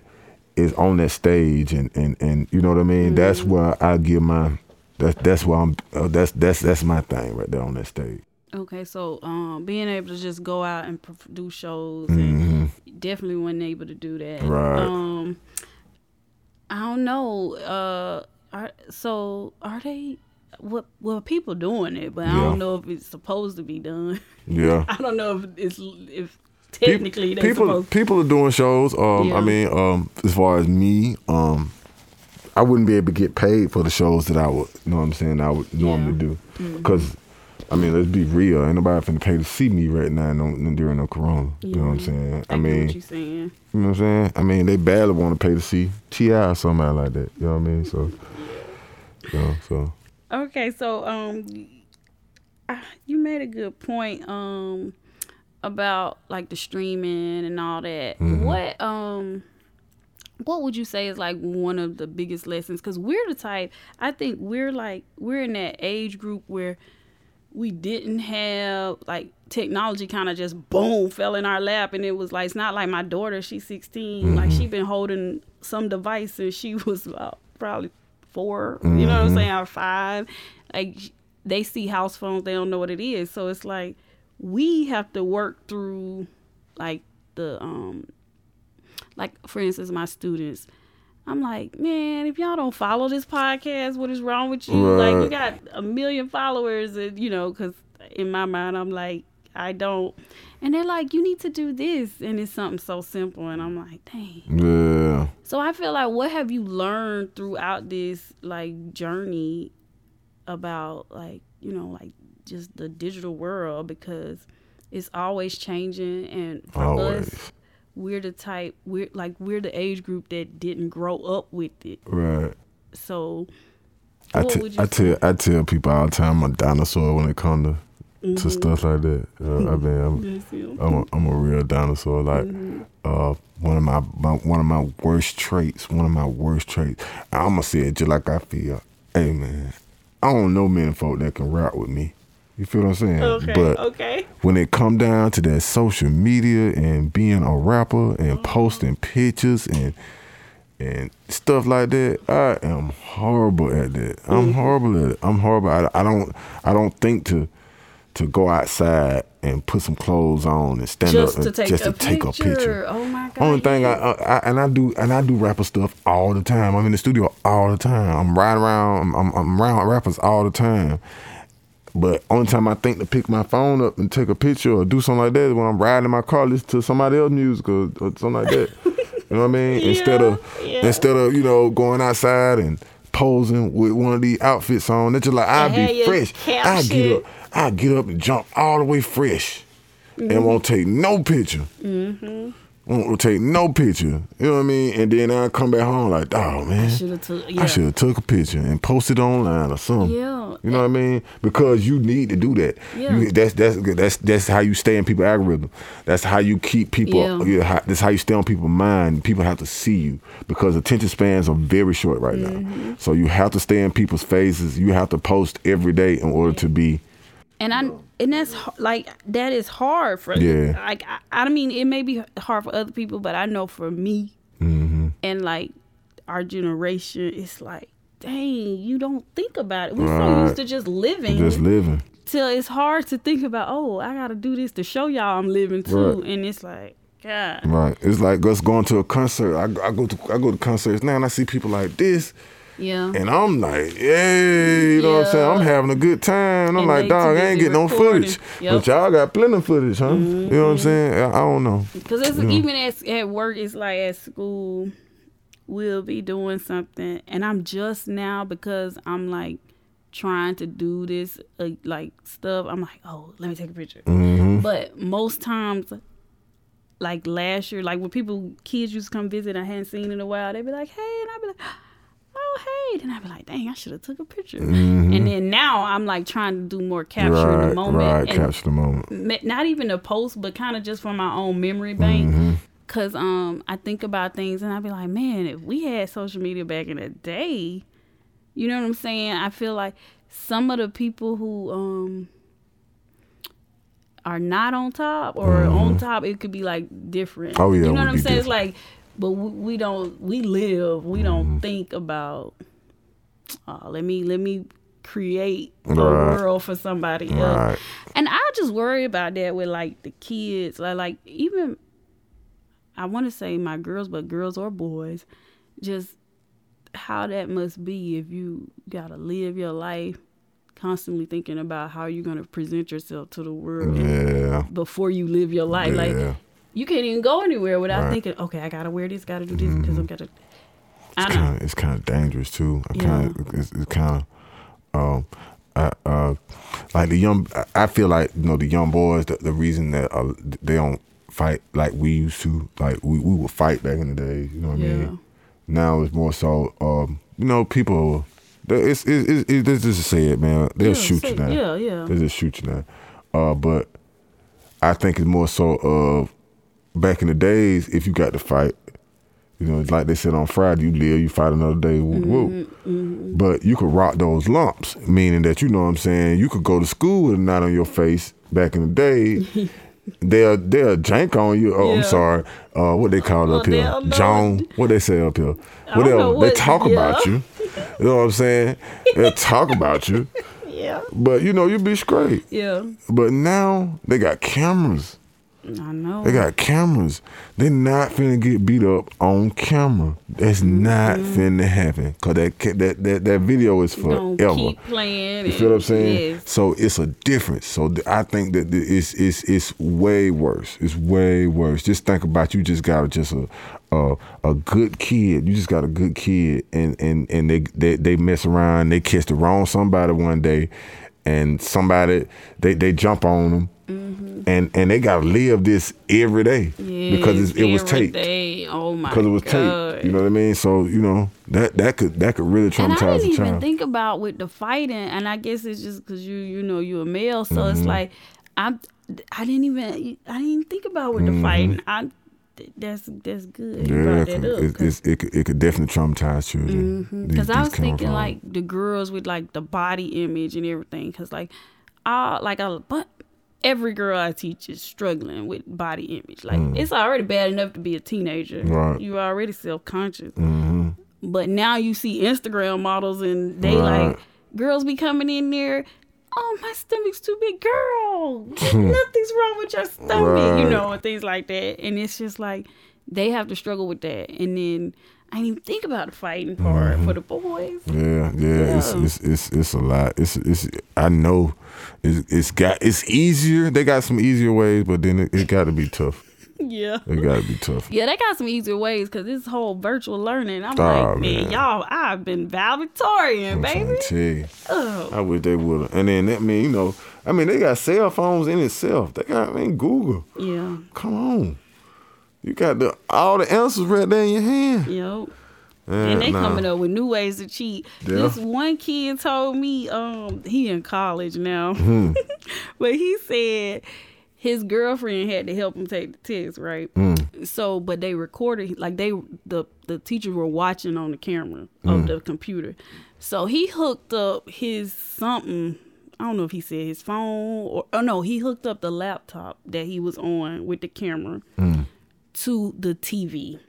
is on that stage, and and and you know what I mean. That's Mm-hmm. where I give my. That's that's where I'm. Uh, that's that's that's my thing right there on that stage. Okay, so um, being able to just go out and do shows, Mm-hmm. and definitely wasn't able to do that. Right. Um, I don't know. Uh, are so are they? What well, people doing it, but I don't know if it's supposed to be done. Yeah. I don't know if it's if technically they people supposed. people are doing shows. Um, Yeah. I mean, um, as far as me, um, I wouldn't be able to get paid for the shows that I would. You know what I'm saying? I would normally do Mm-hmm. because. I mean, let's be real. Ain't nobody finna pay to see me right now no, no- during no corona. You know what I'm saying? I I, mean, what you saying. you know what I'm saying? I mean, they barely want to pay to see T.I. or somebody like that. You know what I mean? So, you know, so. Okay, so um, you made a good point um about like the streaming and all that. Mm-hmm. What um. What would you say is like one of the biggest lessons? Because we're the type, I think we're like, we're in that age group where we didn't have like technology kind of just boom fell in our lap and it was like it's not like my daughter she's 16 like she been holding some device since she was about probably 4 you know what i'm saying or five. Like they see house phones they don't know what it is. So it's like we have to work through like the um like for instance my students I'm like, man, if y'all don't follow this podcast, what is wrong with you? Like, you got a million followers, and you know, because in my mind, I'm like, I don't. And they're like, you need to do this, and it's something so simple, and I'm like, dang. Yeah. So I feel like, what have you learned throughout this like journey about like you know like just the digital world because it's always changing, and for Always. us, we're the type we're like we're the age group that didn't grow up with it. Right. So I what te- would you I tell I tell people all the time I'm a dinosaur when it comes to Mm-hmm. to stuff like that. Uh, I mean, I'm, I'm a, I'm a real dinosaur. Like Mm-hmm. uh, one of my, my one of my worst traits. One of my worst traits. I'm gonna say it just like I feel. Hey man, I don't know men folk that can rap with me. You feel what I'm saying? Okay. But okay. when it come down to that social media and being a rapper and mm-hmm. posting pictures and and stuff like that, I am horrible at that. I'm mm-hmm. horrible at it. I'm horrible. I, I don't I don't think to to go outside and put some clothes on and stand Just up to and take, just a, to take picture. a picture. Oh my god. Only thing I. I, I and I do and I do rapper stuff all the time. I'm in the studio all the time. I'm riding around. I'm, I'm, I'm around rappers all the time. But only time I think to pick my phone up and take a picture or do something like that is when I'm riding in my car, listen to somebody else's music or, or something like that. you know what I mean? Instead of yeah. instead of you know going outside and posing with one of these outfits on, it's just like I'd be fresh. I get up, I get up and jump all the way fresh, Mm-hmm. and won't take no picture. Won't take no picture. You know what I mean? And then I come back home like, oh man, should have took. Yeah. I should have took a picture and posted online or something. Yeah. You know what I mean? Because you need to do that. Yeah. You, that's that's that's that's how you stay in people's algorithm. That's how you keep people. Yeah. you how- that's how you stay on people's mind. People have to see you because attention spans are very short right Mm-hmm. now. So you have to stay in people's faces. You have to post every day in order to be. and I and that's like that is hard for Yeah. Like I, I mean, it may be hard for other people, but I know for me Mm-hmm. and like our generation, it's like, dang, you don't think about it. We're so used to just living. Just living. till it's hard to think about. Oh, I gotta do this to show y'all I'm living too, Right. and it's like, God, Right. It's like us going to a concert. I, I go to I go to concerts now and I see people like this. Yeah. And I'm like, yay, you know what I'm saying? I'm having a good time. And I'm And like, dog, I ain't getting no footage. Yep. Mm-hmm. But y'all got plenty of footage, huh? You know what I'm saying? I, I don't know. Because it's even at, at work, it's like at school, we'll be doing something, and I'm just now because I'm like trying to do this uh, like stuff. I'm like, oh, let me take a picture. Mm-hmm. But most times, like last year, like when people kids used to come visit, I hadn't seen in a while. They'd be like, hey, and I'd be like. Oh hey! Then I'd be like, "Dang, I should have took a picture." And then now I'm like trying to do more Mm-hmm. right, the moment, right. and Capture the moment. not even a post, but kind of just for my own memory bank. Mm-hmm. Cause um, I think about things and I'd be like, man, if we had social media back in the day, you know what I'm saying? I feel like some of the people who um are not on top or on top, it could be like different. Mm-hmm. Oh, yeah, you know what I'm saying? It's like, but we, we don't, we live, we Mm-hmm. don't think about. Oh, let me let me create a Right. world for somebody else. Right. And I just worry about that with like the kids, like like even I want to say my girls, but girls or boys, just how that must be if you gotta live your life constantly thinking about how you're gonna present yourself to the world Yeah. before you live your life. Like Yeah. You can't even go anywhere without Right. thinking, okay, I gotta wear this, gotta do this because I'm gonna. I It's kind of it's kind of dangerous too. I kind of it's, it's kind of um I, uh like the young. I- I feel like you know the young boys. The, the reason that uh, they don't fight like we used to. Like we, we would fight back in the day. You know what I Yeah. mean? Now it's more so. Um, you know, people. It's it's, it's, it's just say it, man. They'll Yeah, shoot say- you now. yeah, yeah. They just shoot you now. Uh, but I think it's more so of back in the days. If you got to fight, you know, like they said on Friday, you live, you fight another day. Woo, woo. Mm-hmm, But you could rock those lumps, meaning that you know what I'm saying. You could go to school with a knot on your face. Back in the day, they'll they'll jank on you. Oh, Yeah. I'm sorry. Uh, what they call Well, up here? they'll. Joan. What they say up here? Don't. They talk yeah. about you. You know what I'm saying? They'll talk about you. Yeah. But you know, you be straight. Yeah. But now they got cameras. I know. They got cameras. They're not finna get beat up on camera. That's not mm-hmm. finna happen. Cause that that that, that video is forever. keep playing. You feel what I'm saying? Yes. So it's a difference. So th- I think that th- it's it's it's way worse. It's way worse. Just think about you. Just got just a a, a good kid. You just got a good kid, and and and they they they mess around. They kiss the wrong somebody one day, and somebody they they jump on them. And and they gotta live this every day because it's, it was taped day. Oh my because it was God. taped. You know what I mean? So you know that that could that could really traumatize And I didn't a even think about with the fighting, and I guess it's just because you you know you're a male, so Mm-hmm. it's like I I didn't even I didn't think about with the fighting. I that's that's good. Mm-hmm. Yeah, brought that up. it, it, could, it could definitely traumatize children. Because I was thinking like the girls with like the body image and everything. Because like, I like a but every girl I teach is struggling with body image. Like it's already bad enough to be a teenager. Mm. Right. You already self conscious. Mhm. But now you see Instagram models and they Right. like girls be coming in there. Oh, my stomach's too big, girl. Nothing's wrong with your stomach, you know, and things like that. And it's just like they have to struggle with that. And then I didn't even think about fighting part Mm-hmm. for the boys. Yeah, yeah, It's, Yeah. it's it's it's a lot. It's it's I know, it's, it's got it's easier. They got some easier ways, but then it, it got to be tough. Yeah. It got to be tough. Yeah, they got some easier ways because this whole virtual learning. I'm Oh, like, man, man. y'all, I've been valedictorian, baby. to tell you. Oh, I wish they would have. And then that mean you know, I mean they got cell phones in itself. They got I mean Google. yeah. Come on, you got the all the answers right there in your hand. Yep. Yeah, and they nah. coming up with new ways to cheat. Yeah. This one kid told me, um, he in college now, Hmm. but he said his girlfriend had to help him take the test, right? Hmm. So, but they recorded, like they the the teachers were watching on the camera Hmm. of the computer. So he hooked up his something. I don't know if he said his phone or oh no, he hooked up the laptop that he was on with the camera Hmm. To the TV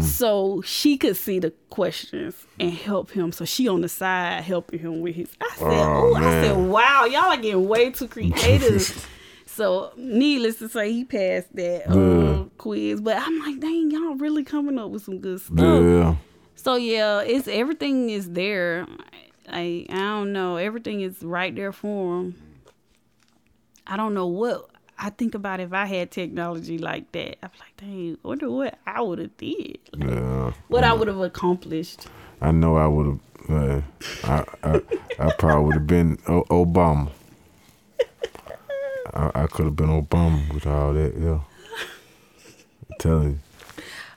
so she could see the questions and help him. So she on the side helping him with his. I said, Oh, "Oh, I said, wow, y'all are getting way too creative." so needless to say, he passed that uh, Good. quiz. But I'm like, dang, y'all really coming up with some good stuff. Yeah. So yeah, it's everything is there. I I don't know. Everything is right there for him. I don't know what I think about if I had technology like that. I'm like, dang, wonder what I would have did. Yeah. What I would have accomplished. I know I would have. Uh, I, I I probably would have been o- Obama. I, I could have been Obama with all that. Yeah. I'm telling you.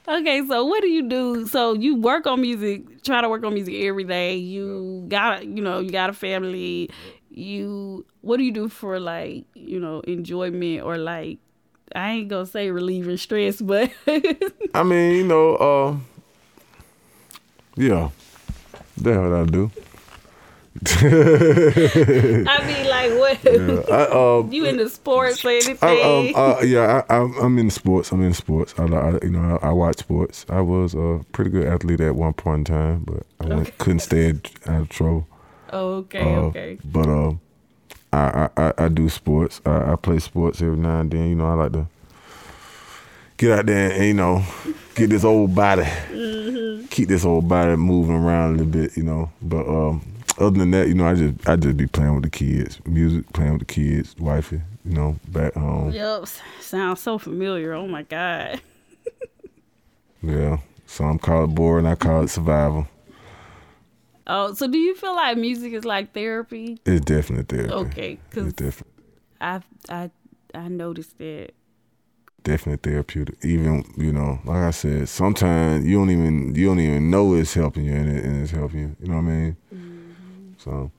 Okay, so what do you do? So you work on music, try to work on music every day. You got, you know, you got a family. You, what do you do for like, you know, enjoyment or like, I ain't gonna say relieving stress, but I mean, you know, uh, yeah, that's what I do. I mean, like, what? I, uh, you into sports or anything? I, um, uh, yeah, I, I'm, I'm in sports. I'm in sports. I, like- I you know, I, I watch sports. I was a pretty good athlete at one point in time, but I went, couldn't stay out of trouble. Okay, Uh, okay. But I, I, I, I do sports. I, I play sports every now and then. You know, I like to get out there and, you know get this old body, mm-hmm. keep this old body moving around a little bit, you know. But um, other than that, you know, I just I just be playing with the kids, music, playing with the kids, wifey, you know, back home. Yep, sounds so familiar. Oh my god. yeah, some call it boring, I call it survival. Oh, so do you feel like music is like therapy? It's definitely therapy. Okay, because it's different. I I I noticed that. Definitely therapeutic. Even you know, like I said, sometimes you don't even you don't even know it's helping you and, it, and it's helping you. You know what I mean? Mm-hmm. So.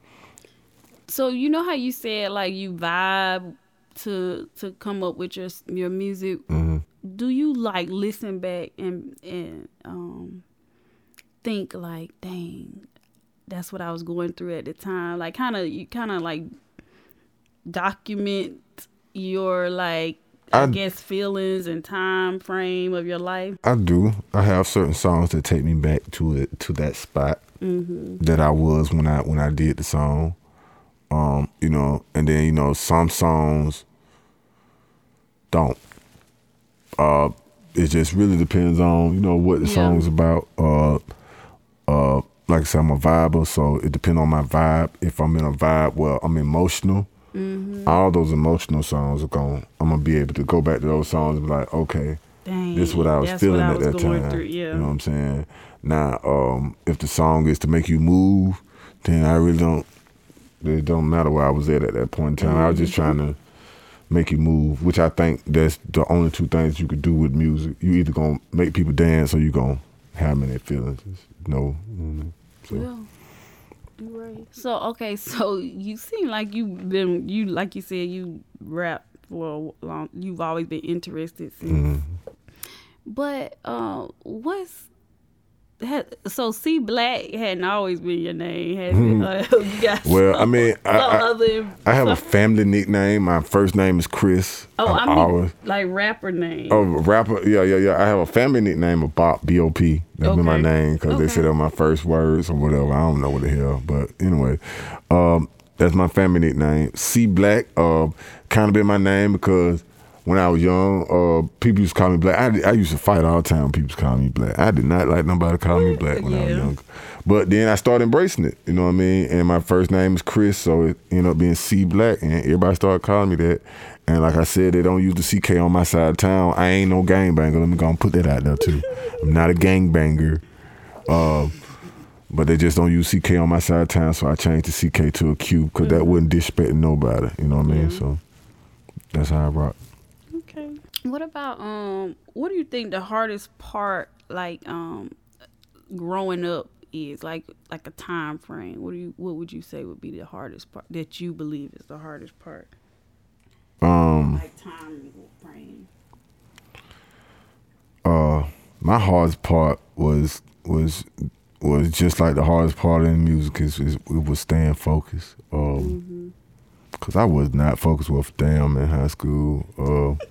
So you know how you said like you vibe to to come up with your your music. Mm-hmm. Do you like listen back and and um think like, dang, that's what I was going through at the time. Like kind of you kind of like document your like I, I, guess feelings and time frame of your life. I do. I have certain songs that take me back to it to that spot mm-hmm. that I was when I when I did the song. Um, you know, and then you know some songs don't. Uh, it just really depends on you know what the yeah. song's about. Uh, uh, like I said, I'm a viber, so it depends on my vibe. If I'm in a vibe where I'm emotional, mm-hmm. all those emotional songs are going. I'm gonna be able to go back to those songs and be like, okay, Dang, this is what I was feeling I was at that time. Through, yeah. You know what I'm saying? Now, um, if the song is to make you move, then I really don't. It don't matter where I was at at that point in time. Mm-hmm. I was just trying to make you move, which I think that's the only two things you could do with music. You either gonna make people dance or you gonna have many feelings. No. Mm-hmm. So. Yeah. Right. So okay, so you seem like you've been you like you said you rap for a long. You've always been interested since. Mm-hmm. But uh, what's so C Black hadn't always been your name, has it? Uh, well, I mean, I, I, I, have a family nickname. My first name is Chris. Oh, I mean, always, like rapper name. Oh, rapper, yeah, yeah, yeah. I have a family nickname of Bop B O P. That's okay. been my name because okay. they said that my first words or whatever. I don't know what the hell, but anyway, um, that's my family nickname. C Black, uh, kind of been my name because when I was young, uh, people used to call me black. I, I used to fight all the time. People used to call me black. I did not like nobody call me black when yeah. I was young. But then I started embracing it. You know what I mean? And my first name is Chris, so it ended up being C Black, and everybody started calling me that. And like I said, they don't use the CK on my side of town. I ain't no gangbanger. Let me go and put that out there too. I'm not a gangbanger. Uh, but they just don't use CK on my side of town, so I changed the CK to a Q because mm-hmm. that wouldn't disrespect nobody. You know what I mean? So that's how I rock. What about um? What do you think the hardest part, like um, growing up, is like like a time frame? What do you what would you say would be the hardest part that you believe is the hardest part? Um, like time frame. Uh, my hardest part was was was just like the hardest part in music is, is it was staying focused. Um, mm-hmm. cause I was not focused with damn in high school. Uh.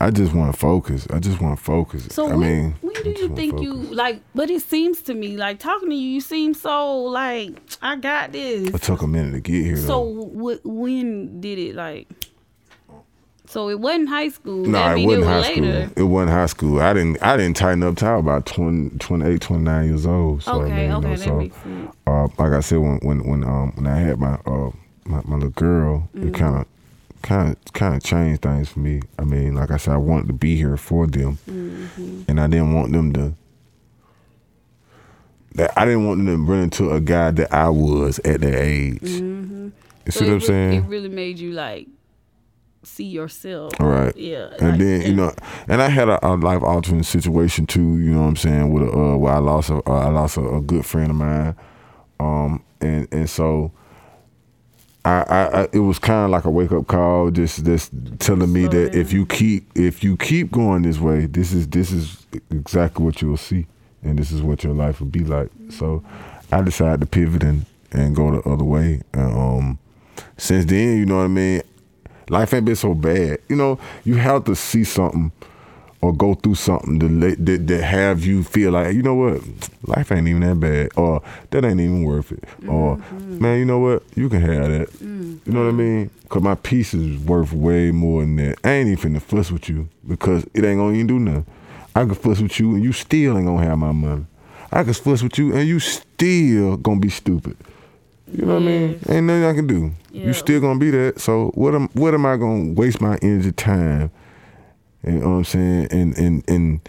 I just want to focus. I just want to focus. So I when, mean, when do you think you like? But it seems to me like talking to you, you seem so like I got this. It took a minute to get here. So w- when did it like? So it wasn't high school. No, nah, it wasn't it high later. school. It wasn't high school. I didn't. I didn't tighten up till about 20, 28, 29 years old. So, okay, I mean, okay, know, that so, makes sense. Uh, like I said, when when when um when I had my uh my, my little girl, mm-hmm. it kind of kind of kind of changed things for me. I mean, like I said, I wanted to be here for them, mm-hmm. and I didn't want them to. That I didn't want them to run into a guy that I was at their age. Mm-hmm. You so see what I'm saying? It really made you like see yourself. All right. Yeah. And like, then you know, and I had a, a life altering situation too. You know what I'm saying? With a, uh, where I lost a, uh, I lost a, a, good friend of mine, um, and and so I, I, it was kind of like a wake up call, just just telling me that if you keep if you keep going this way, this is this is exactly what you'll see, and this is what your life will be like. So, I decided to pivot and and go the other way. And, um, since then, you know what I mean. Life ain't been so bad. You know, you have to see something or go through something that, that, that have you feel like you know what life ain't even that bad or that ain't even worth it mm-hmm. or man you know what you can have that mm-hmm. you know what I mean because my piece is worth way more than that I ain't even finna fuss with you because it ain't gonna even do nothing I can fuss with you and you still ain't gonna have my money. I can fuss with you and you still gonna be stupid. You know what I mean? Ain't nothing I can do. You still gonna be that. So what am what am I gonna waste my energy time? You know what I'm saying? And and and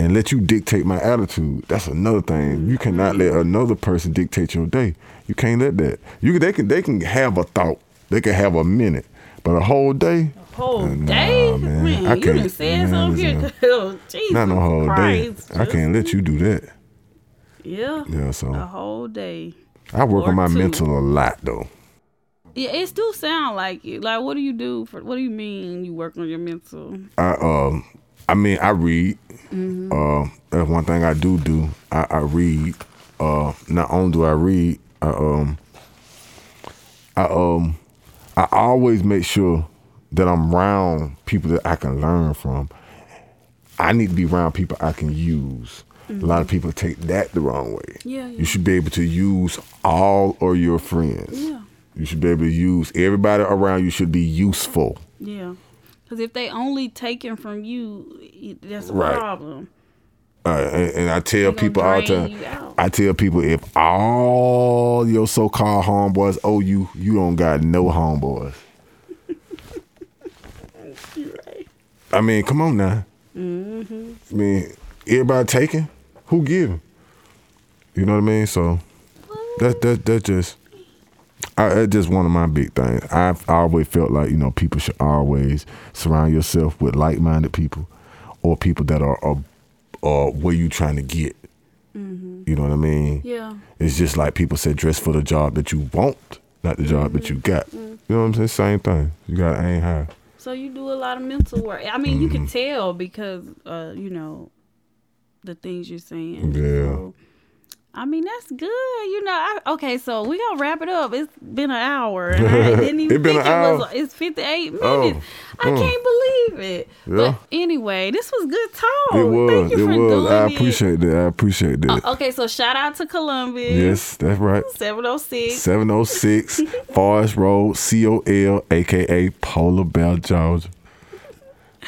and let you dictate my attitude. That's another thing. You mm-hmm. cannot let another person dictate your day. You can't let that. You they can they can have a thought. They can have a minute, but a whole day. A whole Nah, day, man. man. I you can't- done said man, something here. Oh, Jesus Not no whole Christ. day. I can't let you do that. Yeah, Yeah, So a whole day. I work or on my two. mental a lot though. Yeah, it still sound like it. Like, what do you do for? What do you mean you work on your mental? I um I mean I read. Uh, that's one thing I do do. I, I read. Uh, not only do I read, I um I um I always make sure that I'm around people that I can learn from. I need to be around people I can use. A lot of people take that the wrong way. Yeah, yeah. You should be able to use all of your friends. Yeah. You should be able to use everybody around you should be useful. Yeah, because if they only taking from you, that's a Right. problem. Uh, and, and I tell people all the time. I tell people if all your so-called homeboys owe you, you don't got no homeboys. Right. I mean, come on now. Mm-hmm. I mean, everybody taking, who giving? You know what I mean? So that that that just, I, that's just one of my big things. I've always felt like you know people should always surround yourself with like-minded people, or people that are are, are where you trying to get. You know what I mean? Mm-hmm. Yeah. It's just like people say, dress for the job that you want, not the job that you got. You know what I'm saying? Same thing. You got to aim high. So you do a lot of mental work. I mean, you can Mm-hmm. tell because, uh, you know, the things you're saying. Yeah. So, I mean, that's good. You know, I, okay, so we gonna wrap it up. It's been an hour, and I didn't even It been think an it was. hour? It's 58 minutes. Oh, I oh. can't believe it. Yeah. But anyway, this was good talk. it was. Thank you It for was. I it. appreciate that. I appreciate that. Oh, okay, so shout out to Columbus. yes, that's right. 706. 706 Forest Road, COL, aka Polar Bear, Georgia.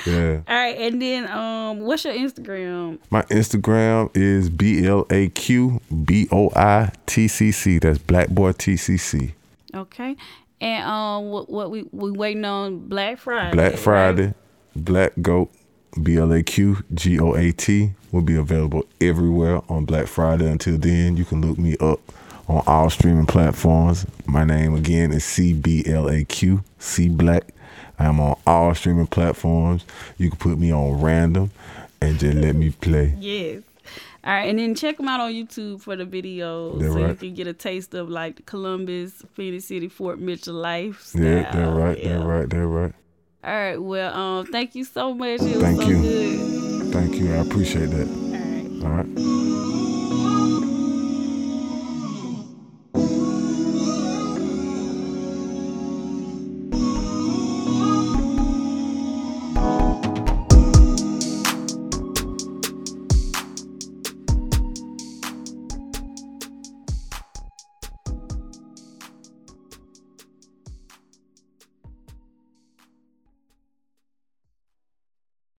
Yeah. All right, and then um, what's your Instagram? My Instagram is B L A Q B O I T C C. That's Black Boy TCC. Okay, and um, what, what we we waiting on Black Friday. Black right? Friday, Black Goat, B L A Q G O A T will be available everywhere on Black Friday. Until then, you can look me up on all streaming platforms. My name again is C B L A Q C Black. I'm on all streaming platforms. You can put me on random and just let me play. Yes. All right, and then check them out on YouTube for the videos, so you can get a taste of like Columbus, Phenix City, Fort Mitchell life. Yeah, that's right, Yeah. that's right, that's right. All right, well, um, thank you so much. It was Thank so you. good. Thank you. I appreciate that. All right. All right.